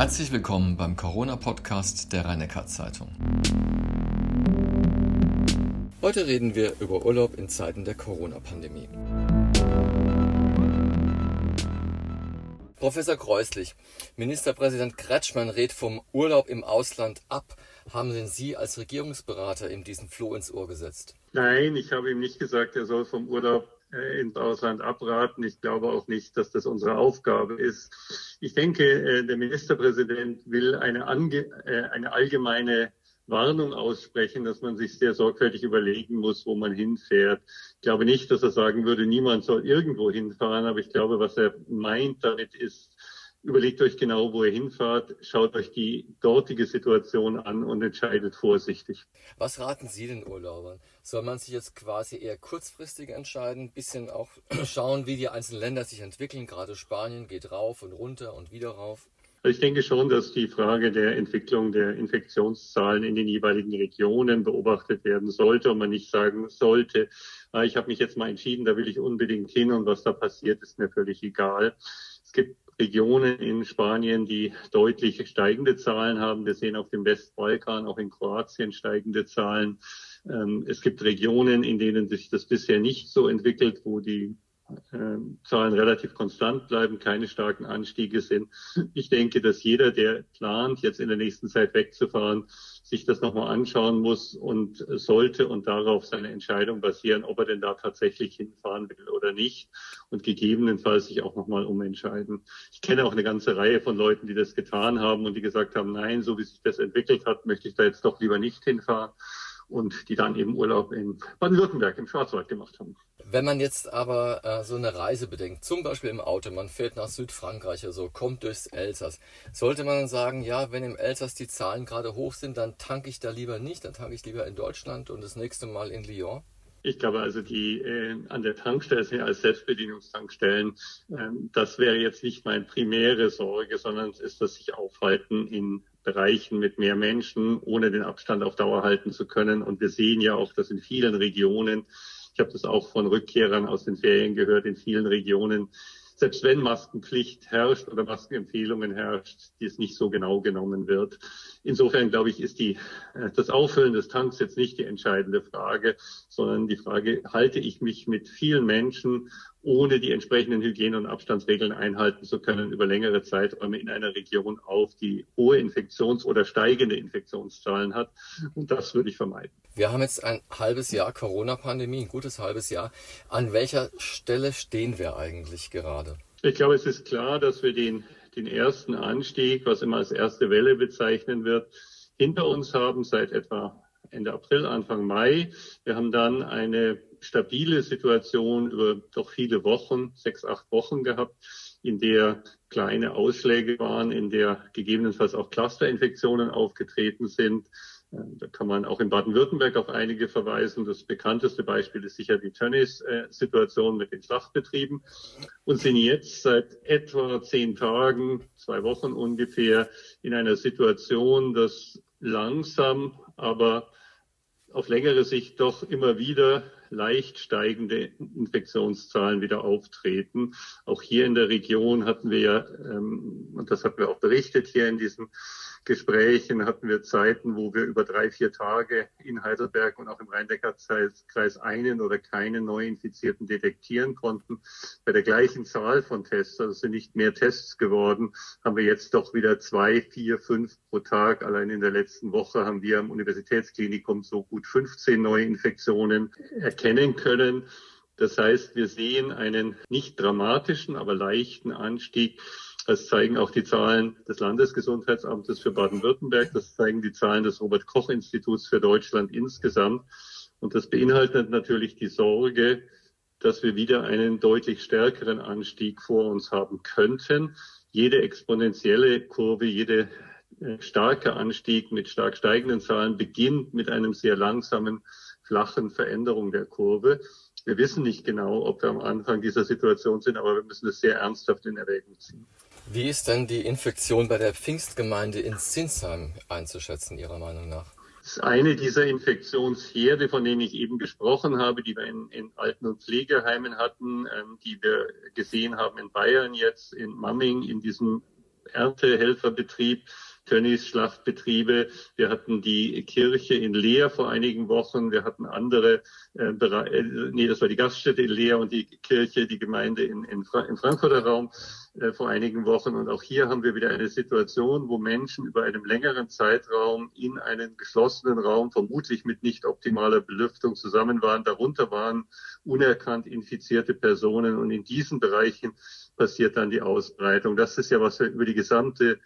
Herzlich willkommen beim Corona-Podcast der rhein zeitung Heute reden wir über Urlaub in Zeiten der Corona-Pandemie. Professor Kreuslich, Ministerpräsident Kretschmann rät vom Urlaub im Ausland ab. Haben denn Sie als Regierungsberater ihm diesen Floh ins Ohr gesetzt? Nein, ich habe ihm nicht gesagt, er soll vom Urlaub ins Ausland abraten. Ich glaube auch nicht, dass das unsere Aufgabe ist. Ich denke, äh, der Ministerpräsident will eine, ange äh, eine allgemeine Warnung aussprechen, dass man sich sehr sorgfältig überlegen muss, wo man hinfährt. Ich glaube nicht, dass er sagen würde, niemand soll irgendwo hinfahren, aber ich glaube, was er meint damit ist, Überlegt euch genau, wo ihr hinfahrt, schaut euch die dortige Situation an und entscheidet vorsichtig. Was raten Sie den Urlaubern? Soll man sich jetzt quasi eher kurzfristig entscheiden, ein bisschen auch schauen, wie die einzelnen Länder sich entwickeln? Gerade Spanien geht rauf und runter und wieder rauf. Also ich denke schon, dass die Frage der Entwicklung der Infektionszahlen in den jeweiligen Regionen beobachtet werden sollte und man nicht sagen sollte, ah, ich habe mich jetzt mal entschieden, da will ich unbedingt hin und was da passiert, ist mir völlig egal. Es gibt Regionen in Spanien, die deutlich steigende Zahlen haben. Wir sehen auf dem Westbalkan, auch in Kroatien steigende Zahlen. Ähm, es gibt Regionen, in denen sich das bisher nicht so entwickelt, wo die Zahlen relativ konstant bleiben, keine starken Anstiege sind. Ich denke, dass jeder, der plant, jetzt in der nächsten Zeit wegzufahren, sich das nochmal anschauen muss und sollte und darauf seine Entscheidung basieren, ob er denn da tatsächlich hinfahren will oder nicht und gegebenenfalls sich auch nochmal umentscheiden. Ich kenne auch eine ganze Reihe von Leuten, die das getan haben und die gesagt haben, nein, so wie sich das entwickelt hat, möchte ich da jetzt doch lieber nicht hinfahren und die dann eben Urlaub in Baden-Württemberg im Schwarzwald gemacht haben. Wenn man jetzt aber äh, so eine Reise bedenkt, zum Beispiel im Auto, man fährt nach Südfrankreich oder so, kommt durchs Elsass, sollte man dann sagen, ja, wenn im Elsass die Zahlen gerade hoch sind, dann tanke ich da lieber nicht, dann tanke ich lieber in Deutschland und das nächste Mal in Lyon? Ich glaube also, die äh, an der Tankstelle sind ja als Selbstbedienungstankstellen. Ähm, das wäre jetzt nicht meine primäre Sorge, sondern es ist das sich aufhalten in Bereichen mit mehr Menschen, ohne den Abstand auf Dauer halten zu können. Und wir sehen ja auch, dass in vielen Regionen, ich habe das auch von Rückkehrern aus den Ferien gehört, in vielen Regionen selbst wenn Maskenpflicht herrscht oder Maskenempfehlungen herrscht, die es nicht so genau genommen wird. Insofern glaube ich, ist die, äh, das Auffüllen des Tanks jetzt nicht die entscheidende Frage, sondern die Frage, halte ich mich mit vielen Menschen ohne die entsprechenden Hygiene- und Abstandsregeln einhalten zu können, über längere Zeiträume in einer Region auf, die hohe Infektions- oder steigende Infektionszahlen hat. Und das würde ich vermeiden. Wir haben jetzt ein halbes Jahr Corona-Pandemie, ein gutes halbes Jahr. An welcher Stelle stehen wir eigentlich gerade? Ich glaube, es ist klar, dass wir den, den ersten Anstieg, was immer als erste Welle bezeichnen wird, hinter uns haben seit etwa Ende April, Anfang Mai. Wir haben dann eine stabile Situation über doch viele Wochen, sechs, acht Wochen gehabt, in der kleine Ausschläge waren, in der gegebenenfalls auch Clusterinfektionen aufgetreten sind. Da kann man auch in Baden-Württemberg auf einige verweisen. Das bekannteste Beispiel ist sicher die Tönnies-Situation mit den Schlachtbetrieben und sind jetzt seit etwa zehn Tagen, zwei Wochen ungefähr, in einer Situation, dass langsam, aber auf längere Sicht doch immer wieder leicht steigende Infektionszahlen wieder auftreten. Auch hier in der Region hatten wir ja, ähm, und das hatten wir auch berichtet hier in diesem Gesprächen hatten wir Zeiten, wo wir über drei, vier Tage in Heidelberg und auch im Rhein-Neckar-Kreis einen oder keine Neuinfizierten detektieren konnten. Bei der gleichen Zahl von Tests, also sind nicht mehr Tests geworden, haben wir jetzt doch wieder zwei, vier, fünf pro Tag. Allein in der letzten Woche haben wir am Universitätsklinikum so gut 15 Neuinfektionen erkennen können. Das heißt, wir sehen einen nicht dramatischen, aber leichten Anstieg das zeigen auch die Zahlen des Landesgesundheitsamtes für Baden-Württemberg. Das zeigen die Zahlen des Robert-Koch-Instituts für Deutschland insgesamt. Und das beinhaltet natürlich die Sorge, dass wir wieder einen deutlich stärkeren Anstieg vor uns haben könnten. Jede exponentielle Kurve, jede äh, starke Anstieg mit stark steigenden Zahlen beginnt mit einem sehr langsamen, flachen Veränderung der Kurve. Wir wissen nicht genau, ob wir am Anfang dieser Situation sind, aber wir müssen es sehr ernsthaft in Erwägung ziehen. Wie ist denn die Infektion bei der Pfingstgemeinde in Zinsheim einzuschätzen, Ihrer Meinung nach? Das ist eine dieser Infektionsherde, von denen ich eben gesprochen habe, die wir in, in Alten- und Pflegeheimen hatten, ähm, die wir gesehen haben in Bayern jetzt, in Mamming, in diesem Erntehelferbetrieb Tönnies Schlachtbetriebe. Wir hatten die Kirche in Leer vor einigen Wochen. Wir hatten andere, äh, äh, nee, das war die Gaststätte in Leer und die Kirche, die Gemeinde in, in Fra im Frankfurter Raum äh, vor einigen Wochen. Und auch hier haben wir wieder eine Situation, wo Menschen über einen längeren Zeitraum in einen geschlossenen Raum, vermutlich mit nicht optimaler Belüftung, zusammen waren. Darunter waren unerkannt infizierte Personen. Und in diesen Bereichen passiert dann die Ausbreitung. Das ist ja, was wir über die gesamte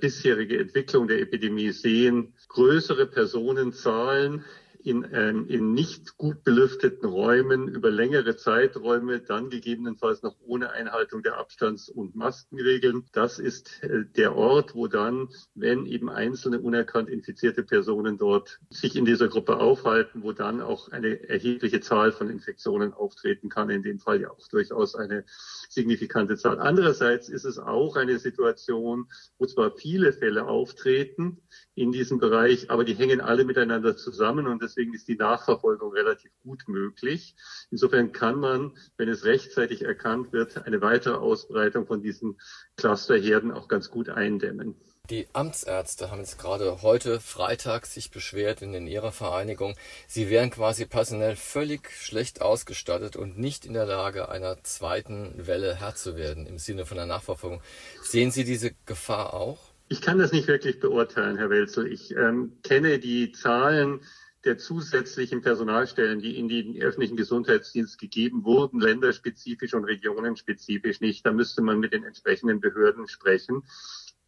bisherige Entwicklung der Epidemie sehen, größere Personenzahlen in, ähm, in nicht gut belüfteten Räumen über längere Zeiträume, dann gegebenenfalls noch ohne Einhaltung der Abstands- und Maskenregeln. Das ist äh, der Ort, wo dann, wenn eben einzelne unerkannt infizierte Personen dort sich in dieser Gruppe aufhalten, wo dann auch eine erhebliche Zahl von Infektionen auftreten kann, in dem Fall ja auch durchaus eine signifikante Zahl. Andererseits ist es auch eine Situation, wo zwar viele Fälle auftreten in diesem Bereich, aber die hängen alle miteinander zusammen und deswegen ist die Nachverfolgung relativ gut möglich. Insofern kann man, wenn es rechtzeitig erkannt wird, eine weitere Ausbreitung von diesen Clusterherden auch ganz gut eindämmen. Die Amtsärzte haben jetzt gerade heute Freitag sich beschwert in ihrer Vereinigung, sie wären quasi personell völlig schlecht ausgestattet und nicht in der Lage, einer zweiten Welle Herr zu werden im Sinne von der Nachverfolgung. Sehen Sie diese Gefahr auch? Ich kann das nicht wirklich beurteilen, Herr Welzel. Ich ähm, kenne die Zahlen der zusätzlichen Personalstellen, die in den öffentlichen Gesundheitsdienst gegeben wurden, länderspezifisch und regionenspezifisch nicht. Da müsste man mit den entsprechenden Behörden sprechen.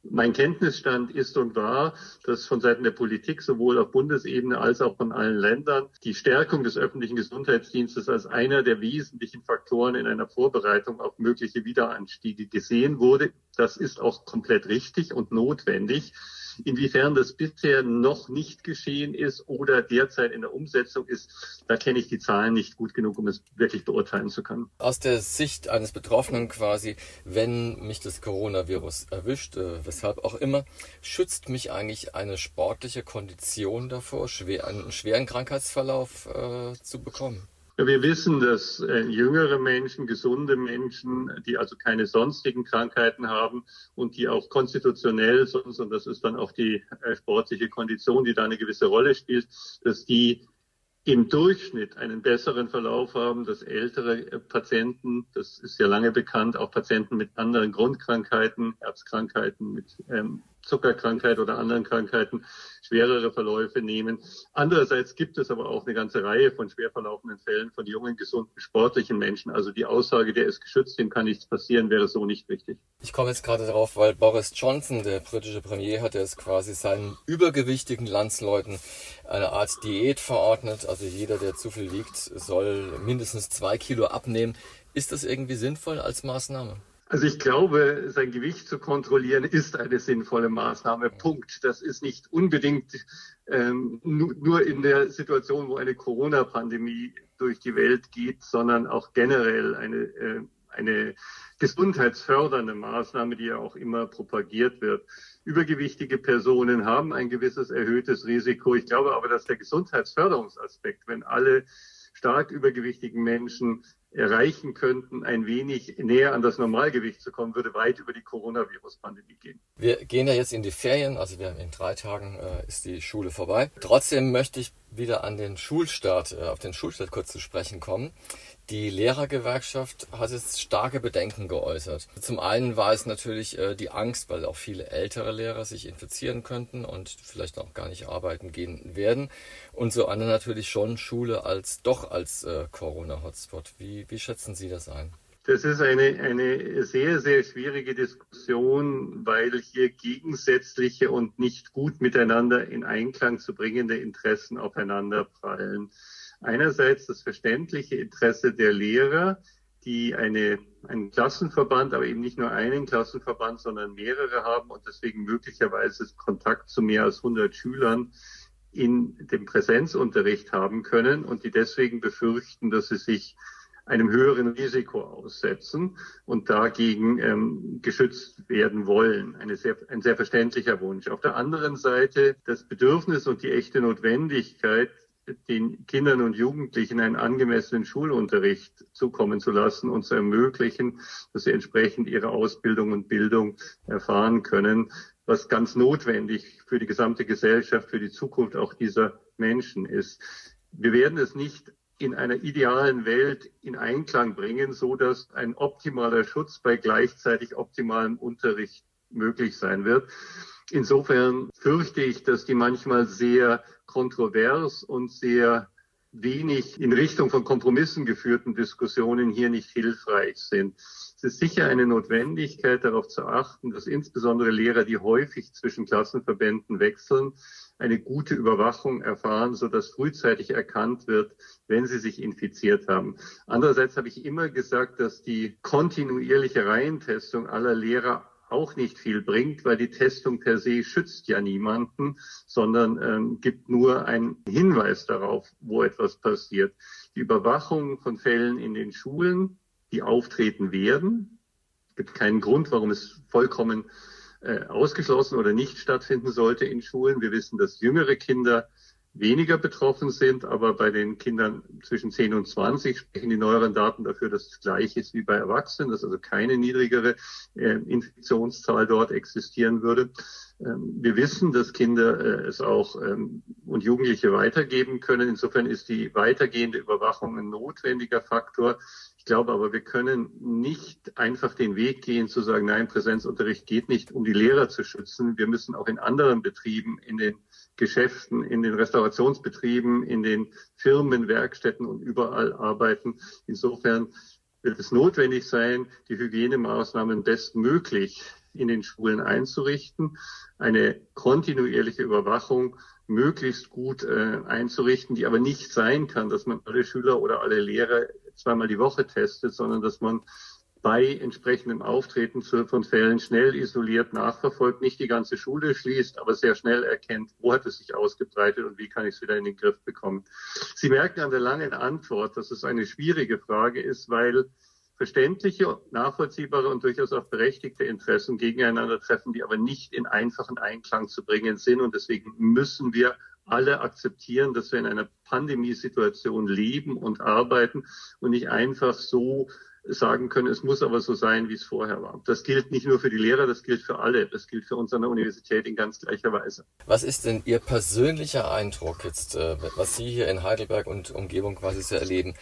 Mein Kenntnisstand ist und war, dass von Seiten der Politik sowohl auf Bundesebene als auch von allen Ländern die Stärkung des öffentlichen Gesundheitsdienstes als einer der wesentlichen Faktoren in einer Vorbereitung auf mögliche Wiederanstiege gesehen wurde. Das ist auch komplett richtig und notwendig. Inwiefern das bisher noch nicht geschehen ist oder derzeit in der Umsetzung ist, da kenne ich die Zahlen nicht gut genug, um es wirklich beurteilen zu können. Aus der Sicht eines Betroffenen quasi, wenn mich das Coronavirus erwischt, äh, weshalb auch immer, schützt mich eigentlich eine sportliche Kondition davor, einen schweren Krankheitsverlauf äh, zu bekommen? Wir wissen, dass äh, jüngere Menschen, gesunde Menschen, die also keine sonstigen Krankheiten haben und die auch konstitutionell und das ist dann auch die äh, sportliche Kondition, die da eine gewisse Rolle spielt, dass die im Durchschnitt einen besseren Verlauf haben, dass ältere äh, Patienten, das ist ja lange bekannt, auch Patienten mit anderen Grundkrankheiten, Herzkrankheiten, mit ähm, Zuckerkrankheit oder anderen Krankheiten schwerere Verläufe nehmen. Andererseits gibt es aber auch eine ganze Reihe von schwer verlaufenden Fällen von jungen, gesunden, sportlichen Menschen. Also die Aussage, der ist geschützt, dem kann nichts passieren, wäre so nicht richtig. Ich komme jetzt gerade darauf, weil Boris Johnson, der britische Premier, hat es quasi seinen übergewichtigen Landsleuten eine Art Diät verordnet. Also jeder, der zu viel wiegt, soll mindestens zwei Kilo abnehmen. Ist das irgendwie sinnvoll als Maßnahme? Also ich glaube, sein Gewicht zu kontrollieren ist eine sinnvolle Maßnahme. Punkt. Das ist nicht unbedingt ähm, nur in der Situation, wo eine Corona-Pandemie durch die Welt geht, sondern auch generell eine, äh, eine gesundheitsfördernde Maßnahme, die ja auch immer propagiert wird. Übergewichtige Personen haben ein gewisses erhöhtes Risiko. Ich glaube aber, dass der Gesundheitsförderungsaspekt, wenn alle stark übergewichtigen Menschen erreichen könnten, ein wenig näher an das Normalgewicht zu kommen, würde weit über die Coronavirus-Pandemie gehen. Wir gehen ja jetzt in die Ferien, also wir, in drei Tagen äh, ist die Schule vorbei. Trotzdem möchte ich wieder an den Schulstart, äh, auf den Schulstart kurz zu sprechen kommen. Die Lehrergewerkschaft hat jetzt starke Bedenken geäußert. Zum einen war es natürlich äh, die Angst, weil auch viele ältere Lehrer sich infizieren könnten und vielleicht auch gar nicht arbeiten gehen werden. Und so andere natürlich schon Schule als doch als äh, Corona-Hotspot. Wie, wie schätzen Sie das ein? Das ist eine, eine sehr, sehr schwierige Diskussion, weil hier gegensätzliche und nicht gut miteinander in Einklang zu bringende Interessen aufeinander prallen. Einerseits das verständliche Interesse der Lehrer, die eine, einen Klassenverband, aber eben nicht nur einen Klassenverband, sondern mehrere haben und deswegen möglicherweise Kontakt zu mehr als 100 Schülern in dem Präsenzunterricht haben können und die deswegen befürchten, dass sie sich einem höheren Risiko aussetzen und dagegen ähm, geschützt werden wollen. Eine sehr, ein sehr verständlicher Wunsch. Auf der anderen Seite das Bedürfnis und die echte Notwendigkeit, den Kindern und Jugendlichen einen angemessenen Schulunterricht zukommen zu lassen und zu ermöglichen, dass sie entsprechend ihre Ausbildung und Bildung erfahren können, was ganz notwendig für die gesamte Gesellschaft, für die Zukunft auch dieser Menschen ist. Wir werden es nicht in einer idealen Welt in Einklang bringen, so dass ein optimaler Schutz bei gleichzeitig optimalem Unterricht möglich sein wird. Insofern fürchte ich, dass die manchmal sehr kontrovers und sehr wenig in Richtung von Kompromissen geführten Diskussionen hier nicht hilfreich sind. Es ist sicher eine Notwendigkeit, darauf zu achten, dass insbesondere Lehrer, die häufig zwischen Klassenverbänden wechseln, eine gute Überwachung erfahren, sodass frühzeitig erkannt wird, wenn sie sich infiziert haben. Andererseits habe ich immer gesagt, dass die kontinuierliche Reihentestung aller Lehrer auch nicht viel bringt, weil die Testung per se schützt ja niemanden, sondern ähm, gibt nur einen Hinweis darauf, wo etwas passiert. Die Überwachung von Fällen in den Schulen, die auftreten werden, gibt keinen Grund, warum es vollkommen äh, ausgeschlossen oder nicht stattfinden sollte in Schulen. Wir wissen, dass jüngere Kinder weniger betroffen sind, aber bei den Kindern zwischen 10 und 20 sprechen die neueren Daten dafür, dass es gleich ist wie bei Erwachsenen, dass also keine niedrigere äh, Infektionszahl dort existieren würde. Ähm, wir wissen, dass Kinder äh, es auch ähm, und Jugendliche weitergeben können. Insofern ist die weitergehende Überwachung ein notwendiger Faktor. Ich glaube aber, wir können nicht einfach den Weg gehen zu sagen, nein, Präsenzunterricht geht nicht, um die Lehrer zu schützen. Wir müssen auch in anderen Betrieben, in den Geschäften, in den Restaurationsbetrieben, in den Firmen, Werkstätten und überall arbeiten. Insofern wird es notwendig sein, die Hygienemaßnahmen bestmöglich in den Schulen einzurichten, eine kontinuierliche Überwachung möglichst gut äh, einzurichten, die aber nicht sein kann, dass man alle Schüler oder alle Lehrer zweimal die Woche testet, sondern dass man bei entsprechendem Auftreten von Fällen schnell isoliert nachverfolgt, nicht die ganze Schule schließt, aber sehr schnell erkennt, wo hat es sich ausgebreitet und wie kann ich es wieder in den Griff bekommen. Sie merken an der langen Antwort, dass es eine schwierige Frage ist, weil verständliche, nachvollziehbare und durchaus auch berechtigte Interessen gegeneinander treffen, die aber nicht in einfachen Einklang zu bringen sind. Und deswegen müssen wir alle akzeptieren, dass wir in einer Pandemiesituation leben und arbeiten und nicht einfach so sagen können, es muss aber so sein, wie es vorher war. Das gilt nicht nur für die Lehrer, das gilt für alle. Das gilt für uns an der Universität in ganz gleicher Weise. Was ist denn Ihr persönlicher Eindruck jetzt, äh, was Sie hier in Heidelberg und Umgebung quasi so erleben?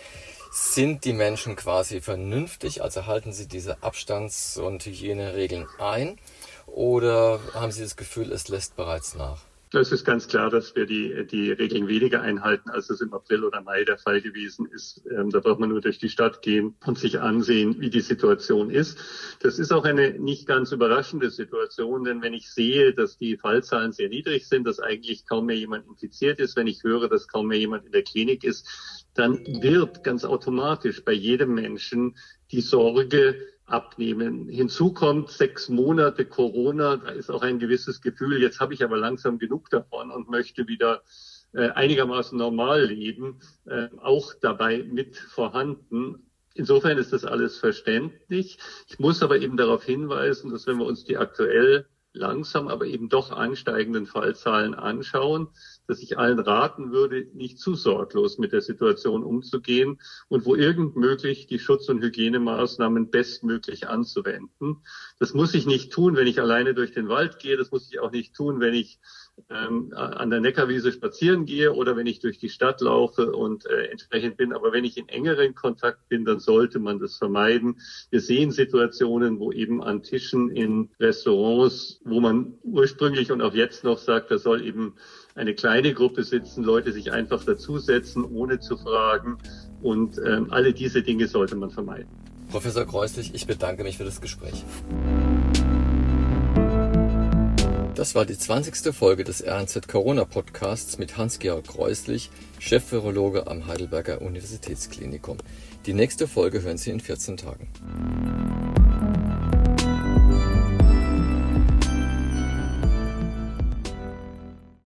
Sind die Menschen quasi vernünftig, also halten sie diese Abstands- und Hygieneregeln ein? Oder haben Sie das Gefühl, es lässt bereits nach? Es ist ganz klar, dass wir die, die Regeln weniger einhalten, als es im April oder Mai der Fall gewesen ist. Ähm, da braucht man nur durch die Stadt gehen und sich ansehen, wie die Situation ist. Das ist auch eine nicht ganz überraschende Situation, denn wenn ich sehe, dass die Fallzahlen sehr niedrig sind, dass eigentlich kaum mehr jemand infiziert ist, wenn ich höre, dass kaum mehr jemand in der Klinik ist, dann wird ganz automatisch bei jedem Menschen die Sorge abnehmen. Hinzu kommt sechs Monate Corona, da ist auch ein gewisses Gefühl, jetzt habe ich aber langsam genug davon und möchte wieder äh, einigermaßen normal leben, äh, auch dabei mit vorhanden. Insofern ist das alles verständlich. Ich muss aber eben darauf hinweisen, dass wenn wir uns die aktuell langsam, aber eben doch ansteigenden Fallzahlen anschauen, dass ich allen raten würde, nicht zu sorglos mit der Situation umzugehen und wo irgend möglich die Schutz- und Hygienemaßnahmen bestmöglich anzuwenden. Das muss ich nicht tun, wenn ich alleine durch den Wald gehe. Das muss ich auch nicht tun, wenn ich ähm, an der Neckarwiese spazieren gehe oder wenn ich durch die Stadt laufe und äh, entsprechend bin. Aber wenn ich in engeren Kontakt bin, dann sollte man das vermeiden. Wir sehen Situationen, wo eben an Tischen in Restaurants, wo man ursprünglich und auch jetzt noch sagt, da soll eben eine kleine Gruppe sitzen, Leute sich einfach dazusetzen, ohne zu fragen. Und ähm, alle diese Dinge sollte man vermeiden. Professor Kreuslich, ich bedanke mich für das Gespräch. Das war die 20. Folge des RNZ Corona Podcasts mit Hans-Georg Kreuslich, Chefvirologe am Heidelberger Universitätsklinikum. Die nächste Folge hören Sie in 14 Tagen.